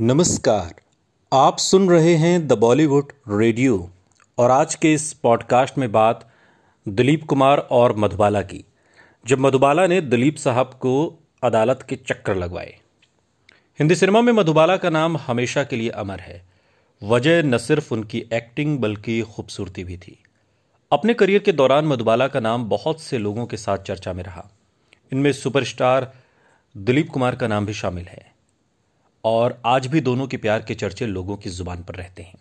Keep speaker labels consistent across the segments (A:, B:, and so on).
A: नमस्कार। आप सुन रहे हैं द बॉलीवुड रेडियो और आज के इस पॉडकास्ट में बात दिलीप कुमार और मधुबाला की, जब मधुबाला ने दिलीप साहब को अदालत के चक्कर लगवाए। हिंदी सिनेमा में मधुबाला का नाम हमेशा के लिए अमर है। वजह न सिर्फ़ उनकी एक्टिंग बल्कि खूबसूरती भी थी। अपने करियर के दौरान मधुबाला का नाम बहुत से लोगों के साथ चर्चा में रहा। इनमें सुपरस्टार दिलीप कुमार का नाम भी शामिल है। और आज भी दोनों के प्यार के चर्चे लोगों की ज़ुबान पर रहते हैं।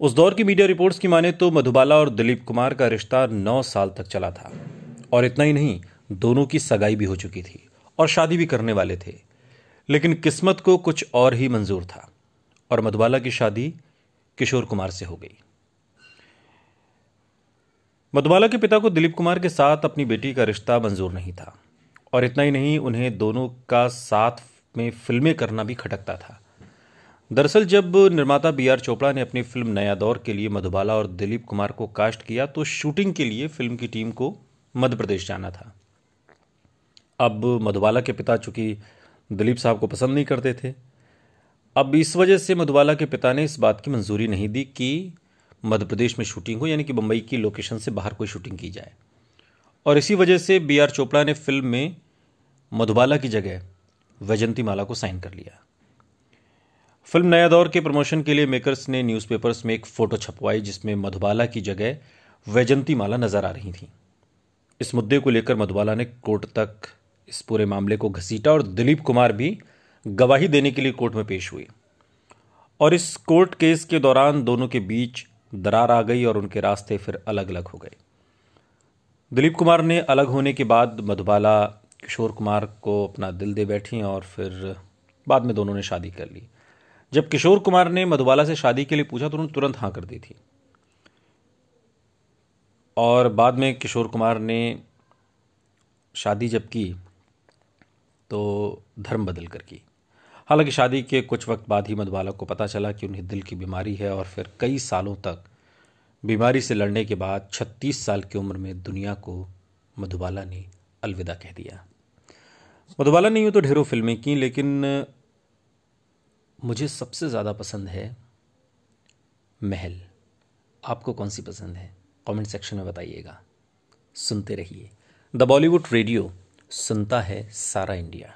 A: उस दौर की मीडिया रिपोर्ट्स की माने तो मधुबाला और दिलीप कुमार का रिश्ता नौ साल तक चला था। और इतना ही नहीं, दोनों की सगाई भी हो चुकी थी और शादी भी करने वाले थे। लेकिन किस्मत को कुछ और ही मंजूर था और मधुबाला की शादी किशोर कुमार से हो गई। मधुबाला के पिता को दिलीप कुमार के साथ अपनी बेटी का रिश्ता मंजूर नहीं था और इतना ही नहीं, उन्हें दोनों का साथ में फ़िल्में करना भी खटकता था। दरअसल जब निर्माता बी आर चोपड़ा ने अपनी फ़िल्म नया दौर के लिए मधुबाला और दिलीप कुमार को कास्ट किया तो शूटिंग के लिए फ़िल्म की टीम को मध्य प्रदेश जाना था। अब मधुबाला के पिता, चूँकि दिलीप साहब को पसंद नहीं करते थे, अब इस वजह से मधुबाला के पिता ने इस बात की मंजूरी नहीं दी कि मध्य प्रदेश में शूटिंग हो, यानी कि मुंबई की लोकेशन से बाहर कोई शूटिंग की जाए। और इसी वजह से बी आर चोपड़ा ने फ़िल्म में मधुबाला की जगह वैजंती माला को साइन कर लिया। फ़िल्म नया दौर के प्रमोशन के लिए मेकर्स ने न्यूज़पेपर्स में एक फ़ोटो छपवाई जिसमें मधुबाला की जगह वैजंती माला नज़र आ रही थी। इस मुद्दे को लेकर मधुबाला ने कोर्ट तक इस पूरे मामले को घसीटा और दिलीप कुमार भी गवाही देने के लिए कोर्ट में पेश हुए। और इस कोर्ट केस के दौरान दोनों के बीच दरार आ गई और उनके रास्ते फिर अलग अलग हो गए। दिलीप कुमार ने अलग होने के बाद मधुबाला किशोर कुमार को अपना दिल दे बैठी और फिर बाद में दोनों ने शादी कर ली। जब किशोर कुमार ने मधुबाला से शादी के लिए पूछा तो उन्होंने तुरंत हाँ कर दी थी। और बाद में किशोर कुमार ने शादी जब की तो धर्म बदल कर की। हालाँकि शादी के कुछ वक्त बाद ही मधुबाला को पता चला कि उन्हें दिल की बीमारी है और फिर कई सालों तक बीमारी से लड़ने के बाद 36 साल की उम्र में दुनिया को मधुबाला ने अलविदा कह दिया। मधुबाला ने यूँ तो ढेरों फ़िल्में की, लेकिन मुझे सबसे ज़्यादा पसंद है महल। आपको कौन सी पसंद है? कमेंट सेक्शन में बताइएगा। सुनते रहिए। द बॉलीवुड रेडियो, सुनता है सारा इंडिया।